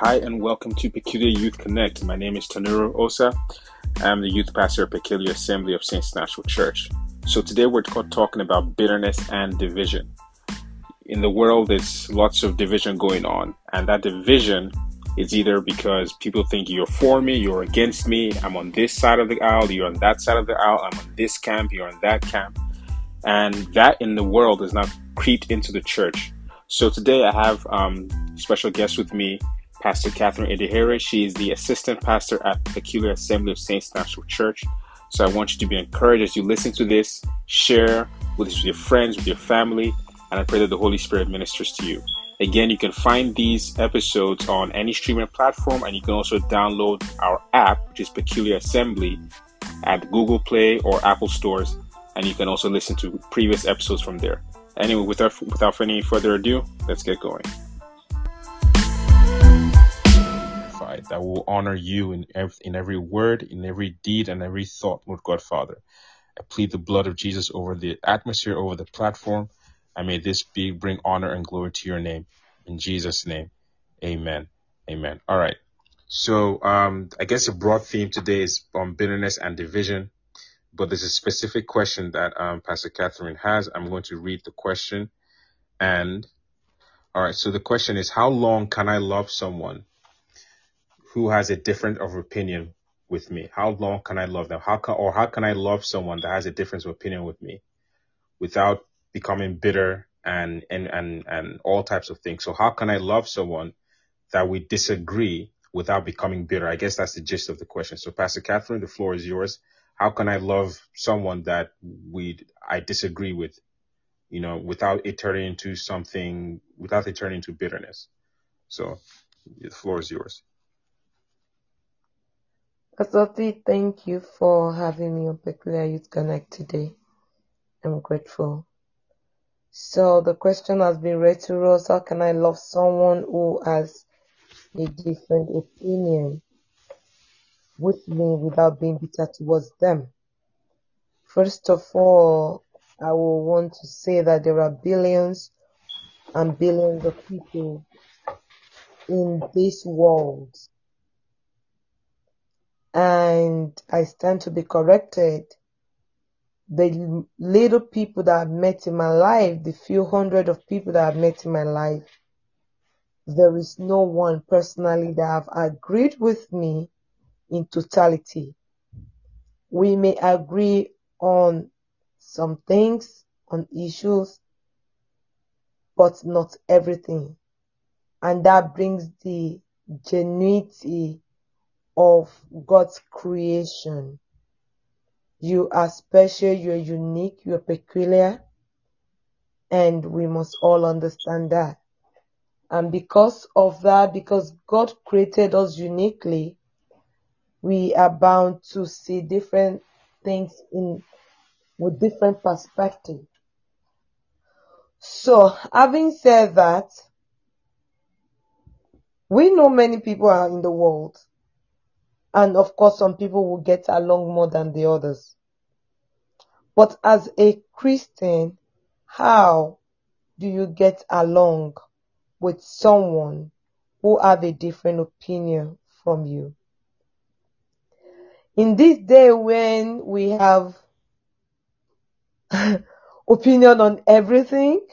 Hi, and welcome to Peculiar Youth Connect. My name is Tanuro Osa. I'm the youth pastor at Peculiar Assembly of Saints National Church. So today we're talking about bitterness and division. In the world, there's lots of division going on, and that division is either because people think you're for me, you're against me, I'm on this side of the aisle, you're on that side of the aisle, I'm on this camp, you're on that camp. And that in the world has not creeped into the church. So today I have um, special guest with me, Pastor Catherine Edehere. She is the assistant pastor at Peculiar Assembly of Saints National Church. So I want you to be encouraged as you listen to this, share with your friends, with your family, and I pray that the Holy Spirit ministers to you. Again, you can find these episodes on any streaming platform, and you can also download our app, which is Peculiar Assembly, at Google Play or Apple stores, and you can also listen to previous episodes from there. Anyway, without without any further ado, let's get going. That will honor you in every, in every word, in every deed, and every thought, Lord God Father. I plead the blood of Jesus over the atmosphere, over the platform, and may this be bring honor and glory to your name. In Jesus' name, Amen. Amen. All right. So um, I guess a broad theme today is on bitterness and division, but there's a specific question that um, Pastor Catherine has. I'm going to read the question, and all right. So the question is, how long can I love someone who has a different of opinion with me? How long can I love them? How can or how can I love someone that has a difference of opinion with me without becoming bitter and and and and all types of things? So how can I love someone that we disagree without becoming bitter? I guess that's the gist of the question. So Pastor Catherine, the floor is yours. How can I love someone that we I disagree with, you know, without it turning into something, without it turning into bitterness? So the floor is yours. Asoti, thank you for having me on Peculiar Youth Connect today. I'm grateful. So the question has been read to us. How can I love someone who has a different opinion with me without being bitter towards them? First of all, I will want to say that there are billions and billions of people in this world and I stand to be corrected. The little people that I've met in my life, the few hundred of people that I've met in my life, there is no one personally that have agreed with me in totality. We may agree on some things, on issues, but not everything. And that brings the genuinity of God's creation. You are special, you're unique, you're peculiar, and we must all understand that. And because of that, because God created us uniquely, we are bound to see different things in with different perspective. So, having said that, we know many people are in the world and of course, some people will get along more than the others. But as a Christian, how do you get along with someone who have a different opinion from you? In this day when we have opinion on everything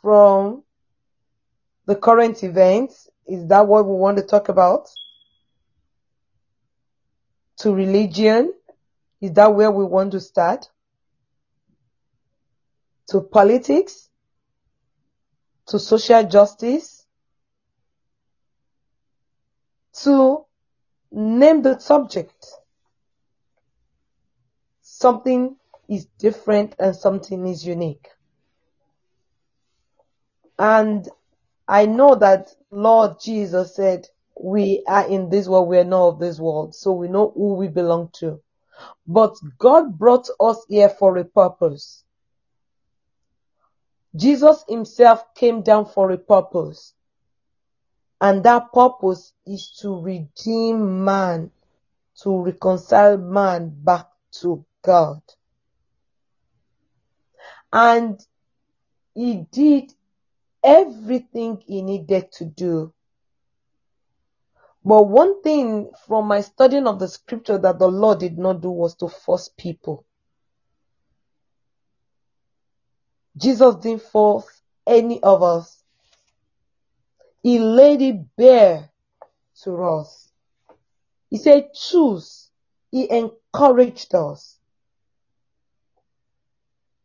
from the current events, is that what we want to talk about? To religion? Is that where we want to start? To politics? To social justice? To name the subject. Something is different and something is unique. And I know that Lord Jesus said, we are in this world, we are not of this world, so we know who we belong to. But God brought us here for a purpose. Jesus himself came down for a purpose. And that purpose is to redeem man, to reconcile man back to God. And he did everything he needed to do But one thing from my studying of the scripture that the Lord did not do was to force people. Jesus didn't force any of us. He laid it bare to us. He said, choose. He encouraged us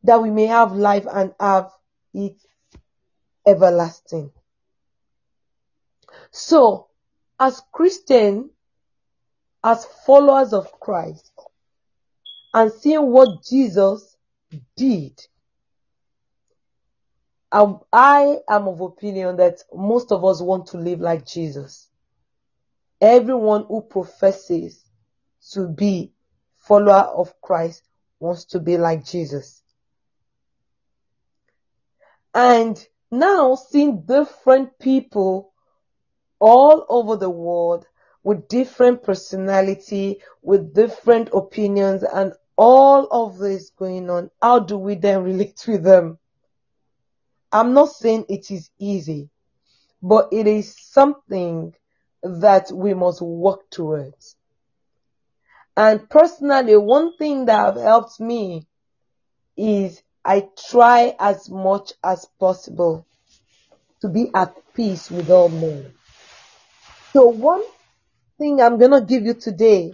that we may have life and have it everlasting. So, as Christian, as followers of Christ, and seeing what Jesus did, I, I am of opinion that most of us want to live like Jesus. Everyone who professes to be follower of Christ wants to be like Jesus. And now seeing different people all over the world with different personality, with different opinions and all of this going on, how do we then relate with them? I'm not saying it is easy, but it is something that we must work towards. And personally, one thing that have helped me is I try as much as possible to be at peace with all men. So one thing I'm going to give you today,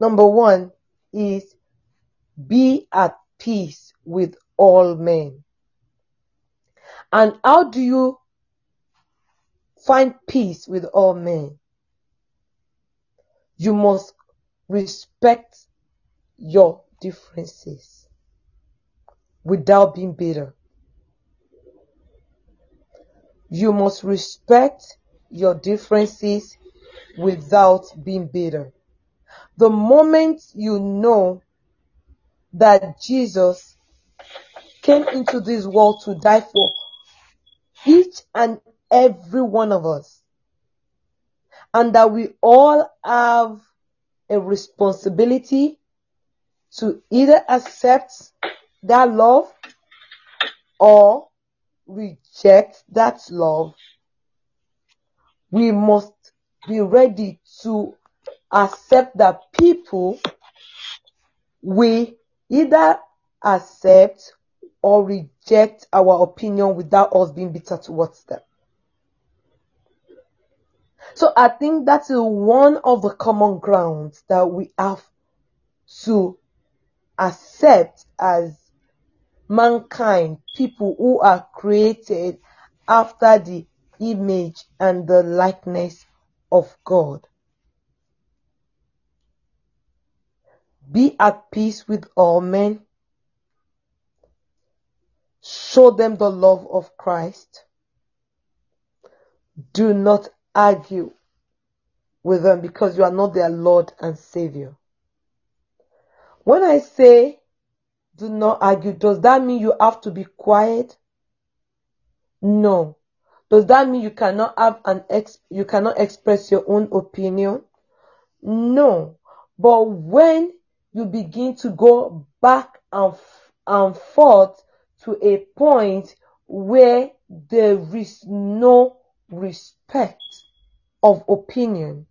number one, is be at peace with all men. And how do you find peace with all men? You must respect your differences without being bitter. You must respect your differences without being bitter. The moment you know that Jesus came into this world to die for each and every one of us, and that we all have a responsibility to either accept that love or reject that love we must be ready to accept that people we either accept or reject our opinion without us being bitter towards them. So I think that is one of the common grounds that we have to accept as mankind, people who are created after the image and the likeness of God. Be at peace with all men. Show them the love of Christ. Do not argue with them because you are not their Lord and Savior. When I say do not argue, does that mean you have to be quiet? No. Does that mean you cannot have an ex you cannot express your own opinion? No. But when you begin to go back and, and forth to a point where there is no respect of opinion,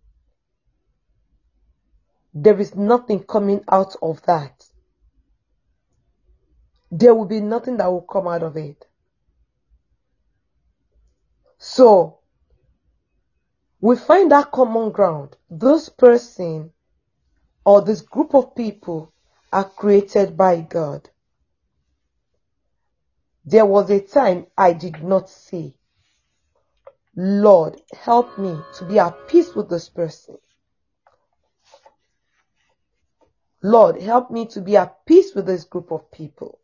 there is nothing coming out of that. There will be nothing that will come out of it. So, we find that common ground. This person or this group of people are created by God. There was a time I did not say, Lord, help me to be at peace with this person. Lord, help me to be at peace with this group of people.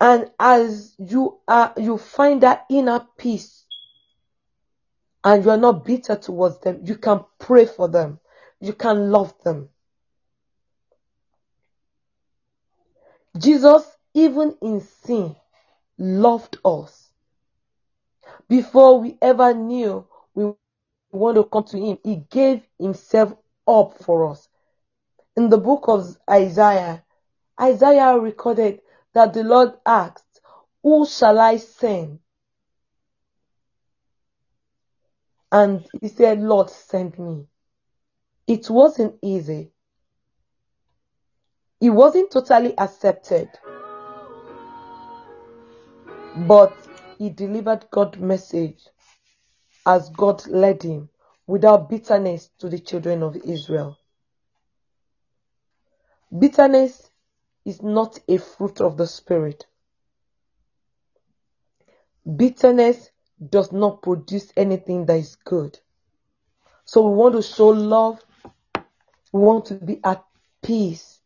And as you are, you find that inner peace and you are not bitter towards them, you can pray for them. You can love them. Jesus, even in sin, loved us. Before we ever knew we want to come to Him, He gave Himself up for us. In the book of Isaiah, Isaiah recorded that the Lord asked, Who shall I send? and he said, Lord, send me. It wasn't easy. It wasn't totally accepted, but he delivered God's message as God led him without bitterness to the children of Israel. Bitterness is not a fruit of the Spirit. Bitterness does not produce anything that is good. So we want to show love. We want to be at peace.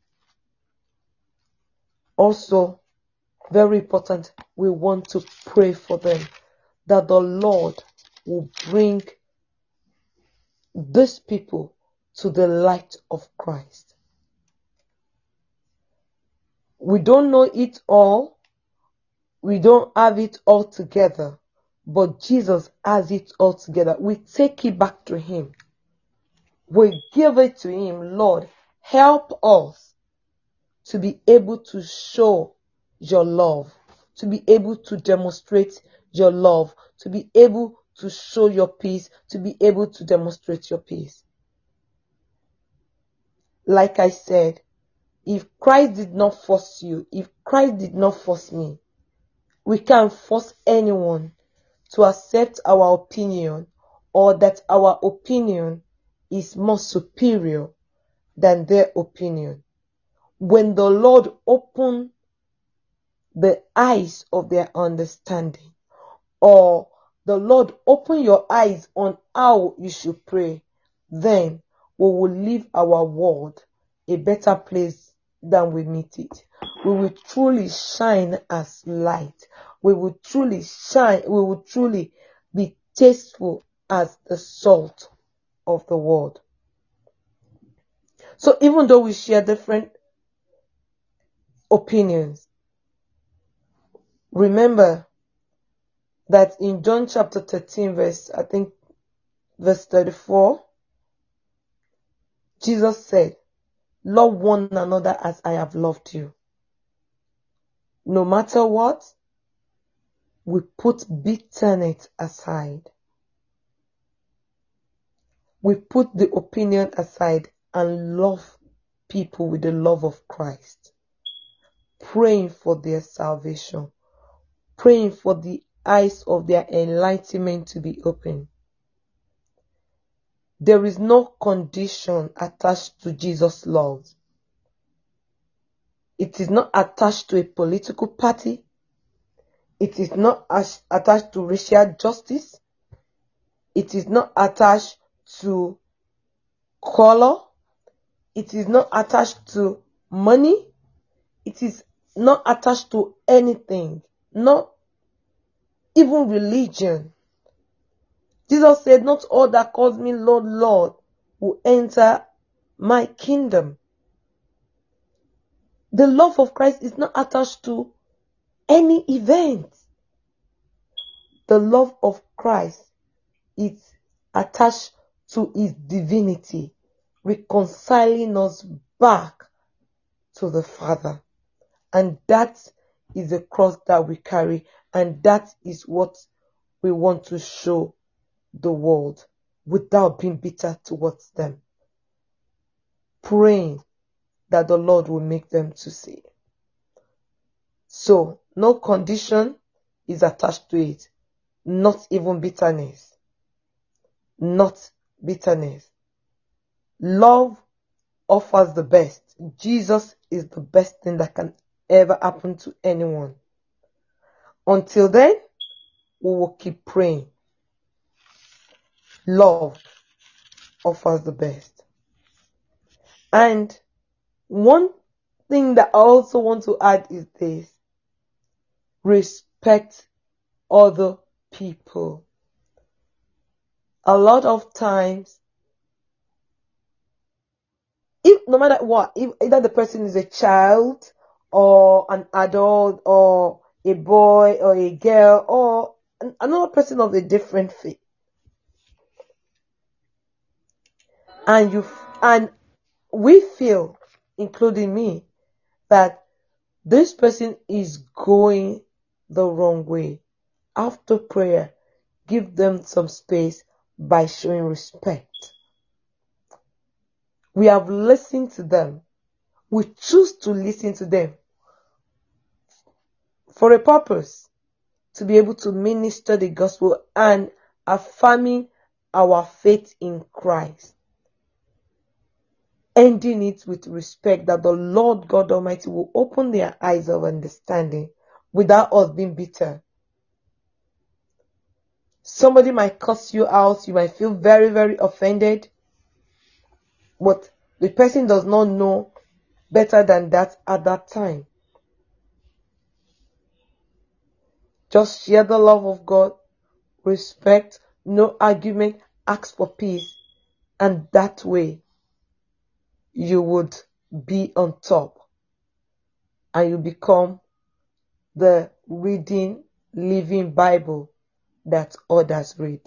Also, very important, we want to pray for them that the Lord will bring these people to the light of Christ. We don't know it all. We don't have it all together, but Jesus has it all together. We take it back to Him. We give it to Him. Lord, help us to be able to show your love, to be able to demonstrate your love, to be able to show your peace, to be able to demonstrate your peace. Like I said, if Christ did not force you, if Christ did not force me, we can't force anyone to accept our opinion or that our opinion is more superior than their opinion. When the Lord opened the eyes of their understanding or the Lord open your eyes on how you should pray, then we will leave our world a better place than we meet it. We will truly shine as light. We will truly shine. We will truly be tasteful as the salt of the world. So even though we share different opinions, remember that in John chapter 13 verse, I think verse 34, Jesus said, love one another as I have loved you. No matter what, we put bitterness aside. We put the opinion aside and love people with the love of Christ. Praying for their salvation. Praying for the eyes of their enlightenment to be open. There is no condition attached to Jesus' love. It is not attached to a political party. It is not attached to racial justice. It is not attached to color. It is not attached to money. It is not attached to anything. Not even religion. Jesus said, Not all that calls me Lord, Lord will enter my kingdom. The love of Christ is not attached to any event. The love of Christ is attached to his divinity, reconciling us back to the Father. And that is the cross that we carry and that is what we want to show the world without being bitter towards them. Praying that the Lord will make them to see. So, no condition is attached to it. Not even bitterness. Not bitterness. Love offers the best. Jesus is the best thing that can ever happen to anyone. Until then, we will keep praying. Love offers the best. And one thing that I also want to add is this. Respect other people. A lot of times, if no matter what, if either the person is a child or an adult or a boy or a girl or another person of a different faith. And you and we feel, including me, that this person is going the wrong way. After prayer, give them some space, by showing respect. We have listened to them. We choose to listen to them for a purpose to be able to minister the gospel and affirming our faith in Christ. Ending it with respect that the Lord God Almighty will open their eyes of understanding without us being bitter. Somebody might cuss you out, you might feel very, very offended, but the person does not know better than that at that time. Just share the love of God, respect, no argument, ask for peace, and that way you would be on top and you become the reading, living Bible that others read.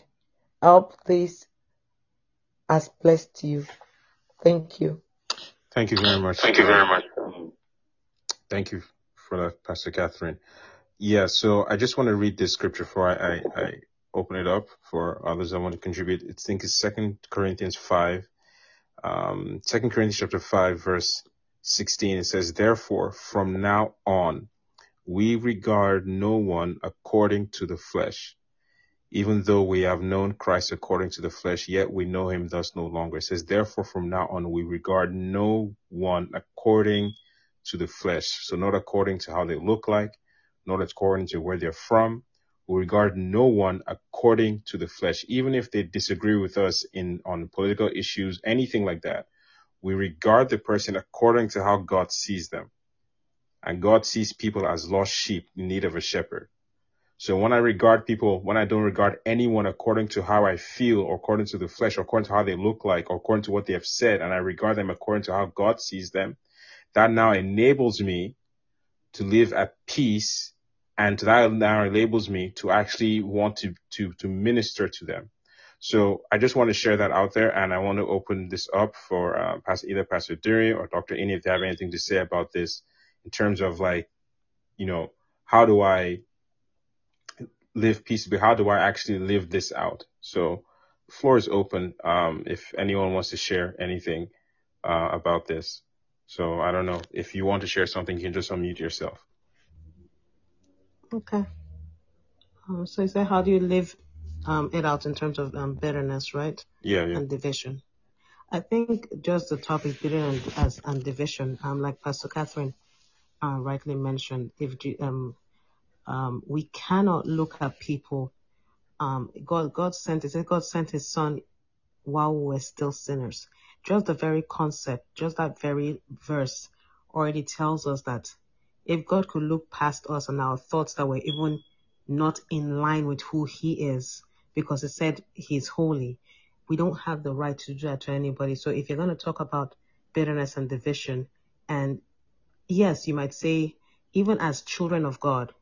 I hope this has blessed you. Thank you. Thank you very much. Thank you very much. Thank you for that, Pastor Catherine. Yeah, so I just want to read this scripture before I, I, I open it up for others that want to contribute. I think it's Second Corinthians 5. Um, 2 Corinthians chapter 5, verse 16. It says, Therefore, from now on, we regard no one according to the flesh. Even though we have known Christ according to the flesh, yet we know him thus no longer. It says, Therefore, from now on, we regard no one according to the flesh. So, not according to how they look like, not according to where they're from. We regard no one according to the flesh, even if they disagree with us in on political issues, anything like that. We regard the person according to how God sees them. And God sees people as lost sheep in need of a shepherd. So when I regard people, when I don't regard anyone according to how I feel or according to the flesh or according to how they look like or according to what they have said, and I regard them according to how God sees them, that now enables me to live at peace and that now enables me to actually want to to to minister to them. So I just want to share that out there, and I want to open this up for uh, Pastor, either Pastor Dury or Dr. Ini if they have anything to say about this in terms of like, you know, how do I live peaceably? How do I actually live this out? So the floor is open um, if anyone wants to share anything uh, about this. So I don't know if you want to share something, you can just unmute yourself. Okay. Um, so you say, how do you live um, it out in terms of um, bitterness, right? Yeah, yeah. And division. I think just the topic bitterness and, as, and division, um, like Pastor Catherine uh, rightly mentioned, if um, um, we cannot look at people. Um, God, God sent it. God sent His Son while we were still sinners. Just the very concept, just that very verse, already tells us that if God could look past us and our thoughts that were even not in line with who He is, because He said He's holy, we don't have the right to do that to anybody. So if you're going to talk about bitterness and division, and yes, you might say, even as children of God,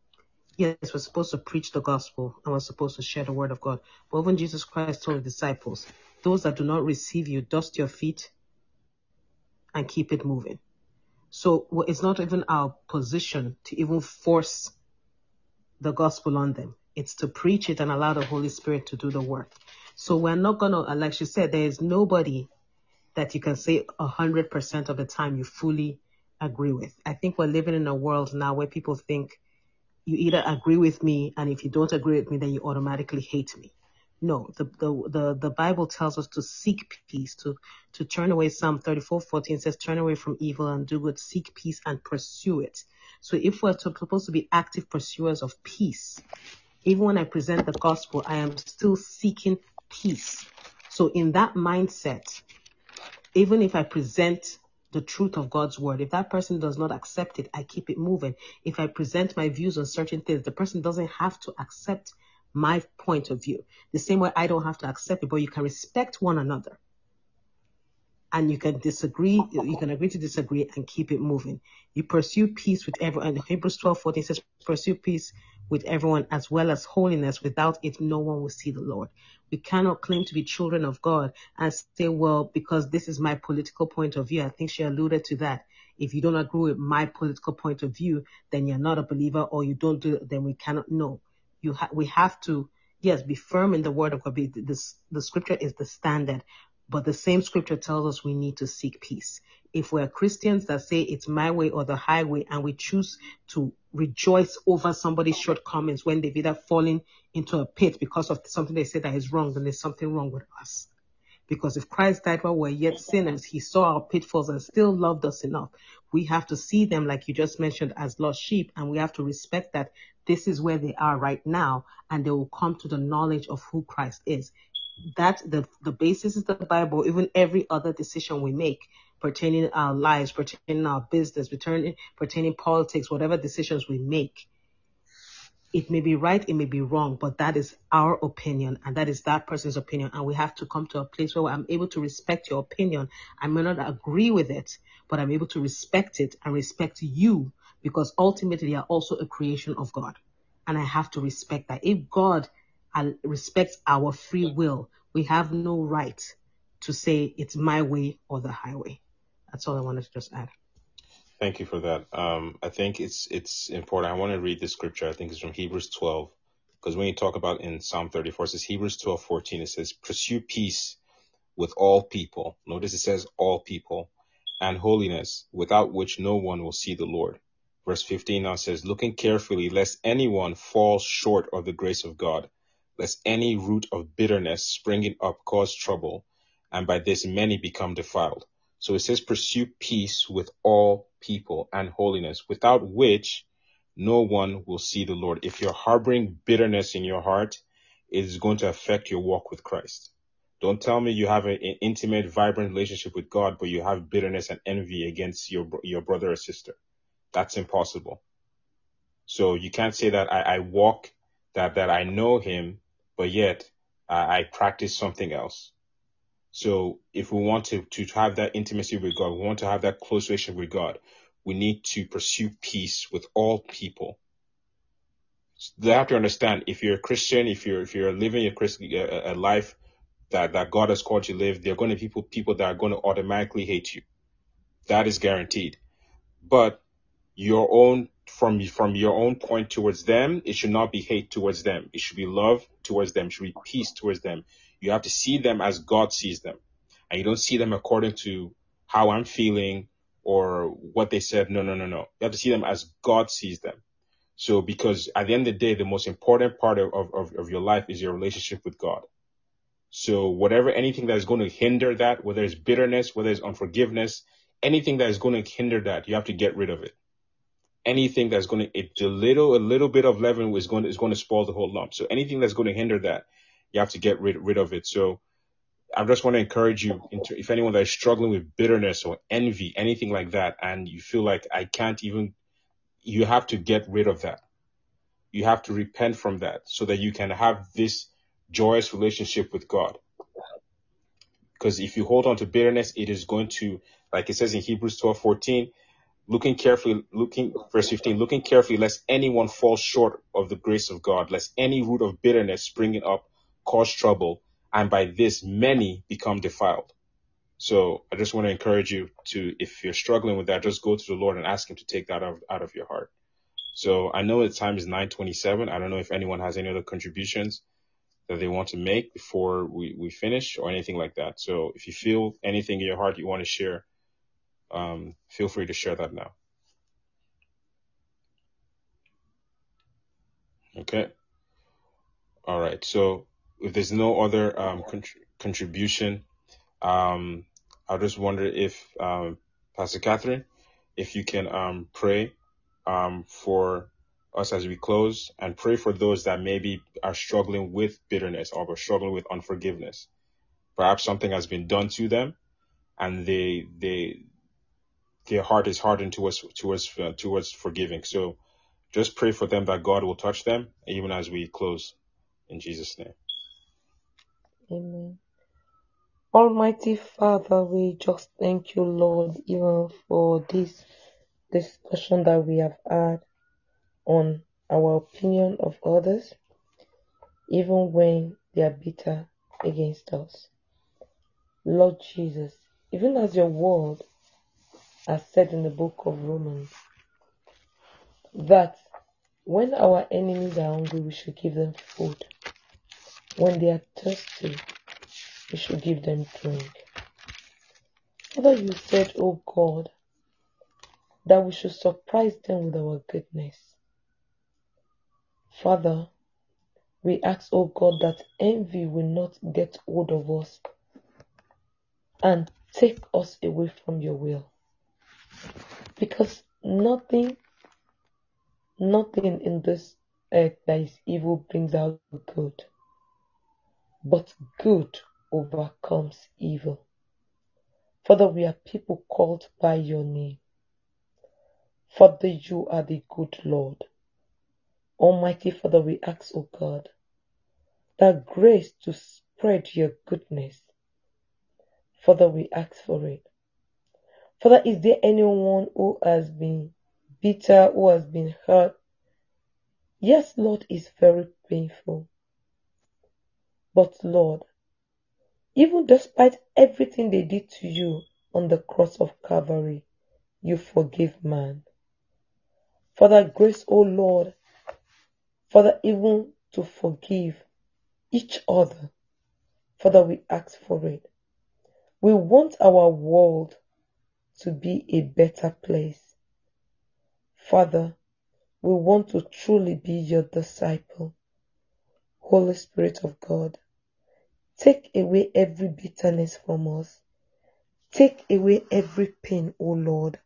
yes, we're supposed to preach the gospel and we're supposed to share the word of God. But even Jesus Christ told the disciples, those that do not receive you, dust your feet and keep it moving. So it's not even our position to even force the gospel on them. It's to preach it and allow the Holy Spirit to do the work. So we're not going to, uh, like she said, there is nobody that you can say 100% of the time you fully agree with. I think we're living in a world now where people think you either agree with me, and if you don't agree with me, then you automatically hate me. No, the, the, the, the Bible tells us to seek peace, to, to turn away. Psalm 34, 14 says, turn away from evil and do good, seek peace and pursue it. So if we're to, supposed to be active pursuers of peace, even when I present the gospel, I am still seeking peace. So in that mindset, even if I present the truth of God's word, if that person does not accept it, I keep it moving. If I present my views on certain things, the person doesn't have to accept my point of view. The same way I don't have to accept it, but you can respect one another. And you can disagree, you can agree to disagree and keep it moving. You pursue peace with everyone. Hebrews 12, 14 says, pursue peace with everyone as well as holiness. Without it, no one will see the Lord. We cannot claim to be children of God and say, well, because this is my political point of view. I think she alluded to that. If you don't agree with my political point of view, then you're not a believer or you don't do it, then we cannot know you ha- we have to yes, be firm in the word of God. The scripture is the standard, but the same scripture tells us we need to seek peace. If we're Christians that say it's my way or the highway and we choose to rejoice over somebody's shortcomings when they've either fallen into a pit because of something they say that is wrong, then there's something wrong with us. Because if Christ died while we're yet sinners, he saw our pitfalls and still loved us enough. We have to see them, like you just mentioned, as lost sheep, and we have to respect that this is where they are right now, and they will come to the knowledge of who Christ is. That the the basis is the Bible. Even every other decision we make pertaining our lives, pertaining our business, pertaining pertaining politics, whatever decisions we make, it may be right, it may be wrong, but that is our opinion and that is that person's opinion. And we have to come to a place where I'm able to respect your opinion. I may not agree with it, but I'm able to respect it and respect you because ultimately you are also a creation of God. And I have to respect that. If God uh, respects our free will, we have no right to say it's my way or the highway. That's all I wanted to just add. Thank you for that. Um, I think it's it's important. I want to read the scripture. I think it's from Hebrews 12, because when you talk about in Psalm 34, it says Hebrews 12, 14, it says, pursue peace with all people. Notice it says all people and holiness, without which no one will see the Lord. Verse 15 now says, looking carefully, lest anyone fall short of the grace of God, lest any root of bitterness springing up cause trouble, and by this many become defiled so it says, pursue peace with all people and holiness, without which no one will see the Lord. If you're harboring bitterness in your heart, it is going to affect your walk with Christ. Don't tell me you have an intimate, vibrant relationship with God, but you have bitterness and envy against your your brother or sister. That's impossible. So you can't say that I, I walk that that I know Him, but yet uh, I practice something else. So if we want to, to have that intimacy with God, we want to have that close relationship with God, we need to pursue peace with all people. they have to understand if you're a Christian, if you're if you're living a Christian a, a life that, that God has called you to live, there are going to be people people that are going to automatically hate you. That is guaranteed. But your own from from your own point towards them, it should not be hate towards them. It should be love towards them. It should be peace towards them. You have to see them as God sees them. And you don't see them according to how I'm feeling or what they said. No, no, no, no. You have to see them as God sees them. So because at the end of the day, the most important part of, of, of your life is your relationship with God. So whatever, anything that is going to hinder that, whether it's bitterness, whether it's unforgiveness, anything that is going to hinder that, you have to get rid of it. Anything that's going to, a little, a little bit of leaven is going to, is going to spoil the whole lump. So anything that's going to hinder that, you have to get rid, rid of it. So I just want to encourage you, if anyone that is struggling with bitterness or envy, anything like that, and you feel like I can't even, you have to get rid of that. You have to repent from that so that you can have this joyous relationship with God. Because if you hold on to bitterness, it is going to, like it says in Hebrews 12, 14, looking carefully, looking, verse 15, looking carefully, lest anyone fall short of the grace of God, lest any root of bitterness springing up cause trouble, and by this many become defiled. So I just want to encourage you to, if you're struggling with that, just go to the Lord and ask Him to take that out of, out of your heart. So I know the time is 9:27. I don't know if anyone has any other contributions that they want to make before we, we finish or anything like that. So if you feel anything in your heart you want to share, um, feel free to share that now. Okay. All right. So if there's no other um, contribution, um, I just wonder if um, Pastor Catherine, if you can um, pray um, for us as we close and pray for those that maybe are struggling with bitterness or are struggling with unforgiveness. Perhaps something has been done to them, and they they their heart is hardened towards towards uh, towards forgiving. So just pray for them that God will touch them, even as we close. In Jesus' name. Amen. Almighty Father, we just thank you, Lord, even for this discussion that we have had on our opinion of others, even when they are bitter against us. Lord Jesus, even as your word has said in the book of Romans, that when our enemies are hungry, we should give them food. When they are thirsty, we should give them drink. Father, you said, O God, that we should surprise them with our goodness. Father, we ask, O God, that envy will not get hold of us and take us away from your will. Because nothing, nothing in this earth that is evil brings out good, but good overcomes evil. Father, we are people called by your name. Father, you are the good Lord. Almighty Father, we ask, O God, that grace to spread your goodness. Father, we ask for it. Father, is there anyone who has been bitter, who has been hurt? Yes, Lord, it's very painful. But Lord, even despite everything they did to you on the cross of Calvary, you forgive man. Father, grace, O Lord, Father, even to forgive each other. Father, we ask for it. We want our world to be a better place. Father, we want to truly be your disciple. Holy Spirit of God, take away every bitterness from us. Take away every pain, O Lord.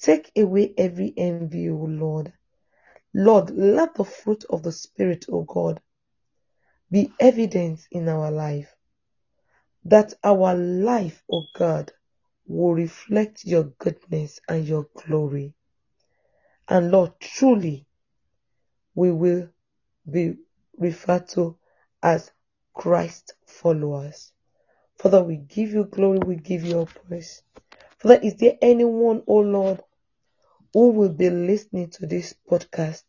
Take away every envy, O Lord. Lord, let the fruit of the Spirit, O God, be evident in our life. That our life, O God, will reflect your goodness and your glory. And Lord, truly, we will be referred to as Christ followers. Father, we give you glory, we give you praise. Father, is there anyone, oh Lord, who will be listening to this podcast?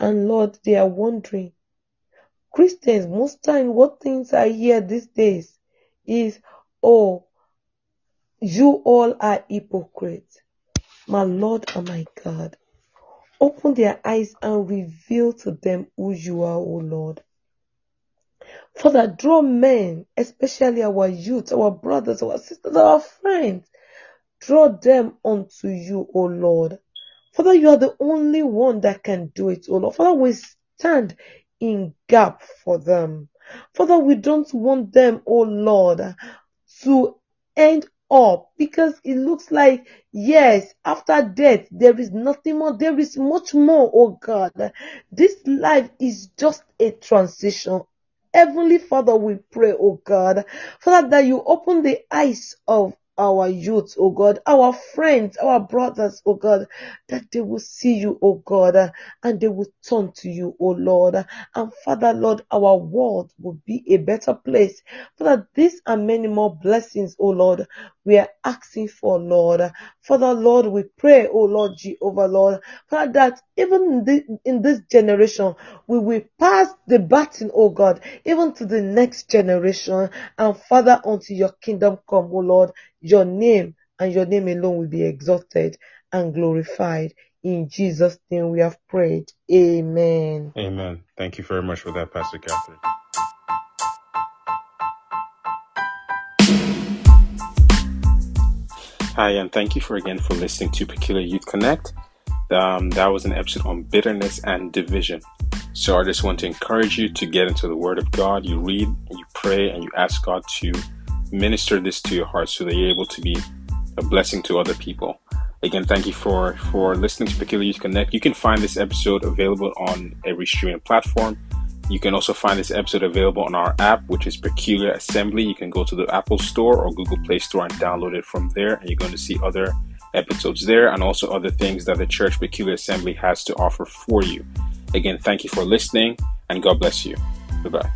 And Lord, they are wondering, Christians, most time what things I hear these days is, oh, you all are hypocrites. My Lord and my God, open their eyes and reveal to them who you are, O Lord. Father, draw men, especially our youth, our brothers, our sisters, our friends, draw them unto you, O Lord. Father, you are the only one that can do it, O Lord. Father, we stand in gap for them. Father, we don't want them, O Lord, to end up because it looks like yes after death there is nothing more there is much more oh god this life is just a transition heavenly father we pray oh god father that you open the eyes of our youth, oh God, our friends, our brothers, oh God, that they will see you, oh God, and they will turn to you, oh Lord. And Father, Lord, our world will be a better place. Father, these are many more blessings, oh Lord, we are asking for, Lord. Father, Lord, we pray, oh Lord Jehovah, Lord, Father, that even in this, in this generation, we will pass the baton, oh God, even to the next generation. And Father, unto your kingdom come, oh Lord, your name and your name alone will be exalted and glorified. In Jesus' name we have prayed. Amen. Amen. Thank you very much for that, Pastor Catherine. Hi, and thank you for again for listening to Peculiar Youth Connect. Um, that was an episode on bitterness and division. So I just want to encourage you to get into the Word of God. You read you pray and you ask God to minister this to your heart so that you're able to be a blessing to other people. Again, thank you for for listening to Peculiar Youth Connect. You can find this episode available on every streaming platform. You can also find this episode available on our app, which is Peculiar Assembly. You can go to the Apple Store or Google Play Store and download it from there, and you're going to see other episodes there and also other things that the Church Peculiar Assembly has to offer for you. Again, thank you for listening, and God bless you. Goodbye.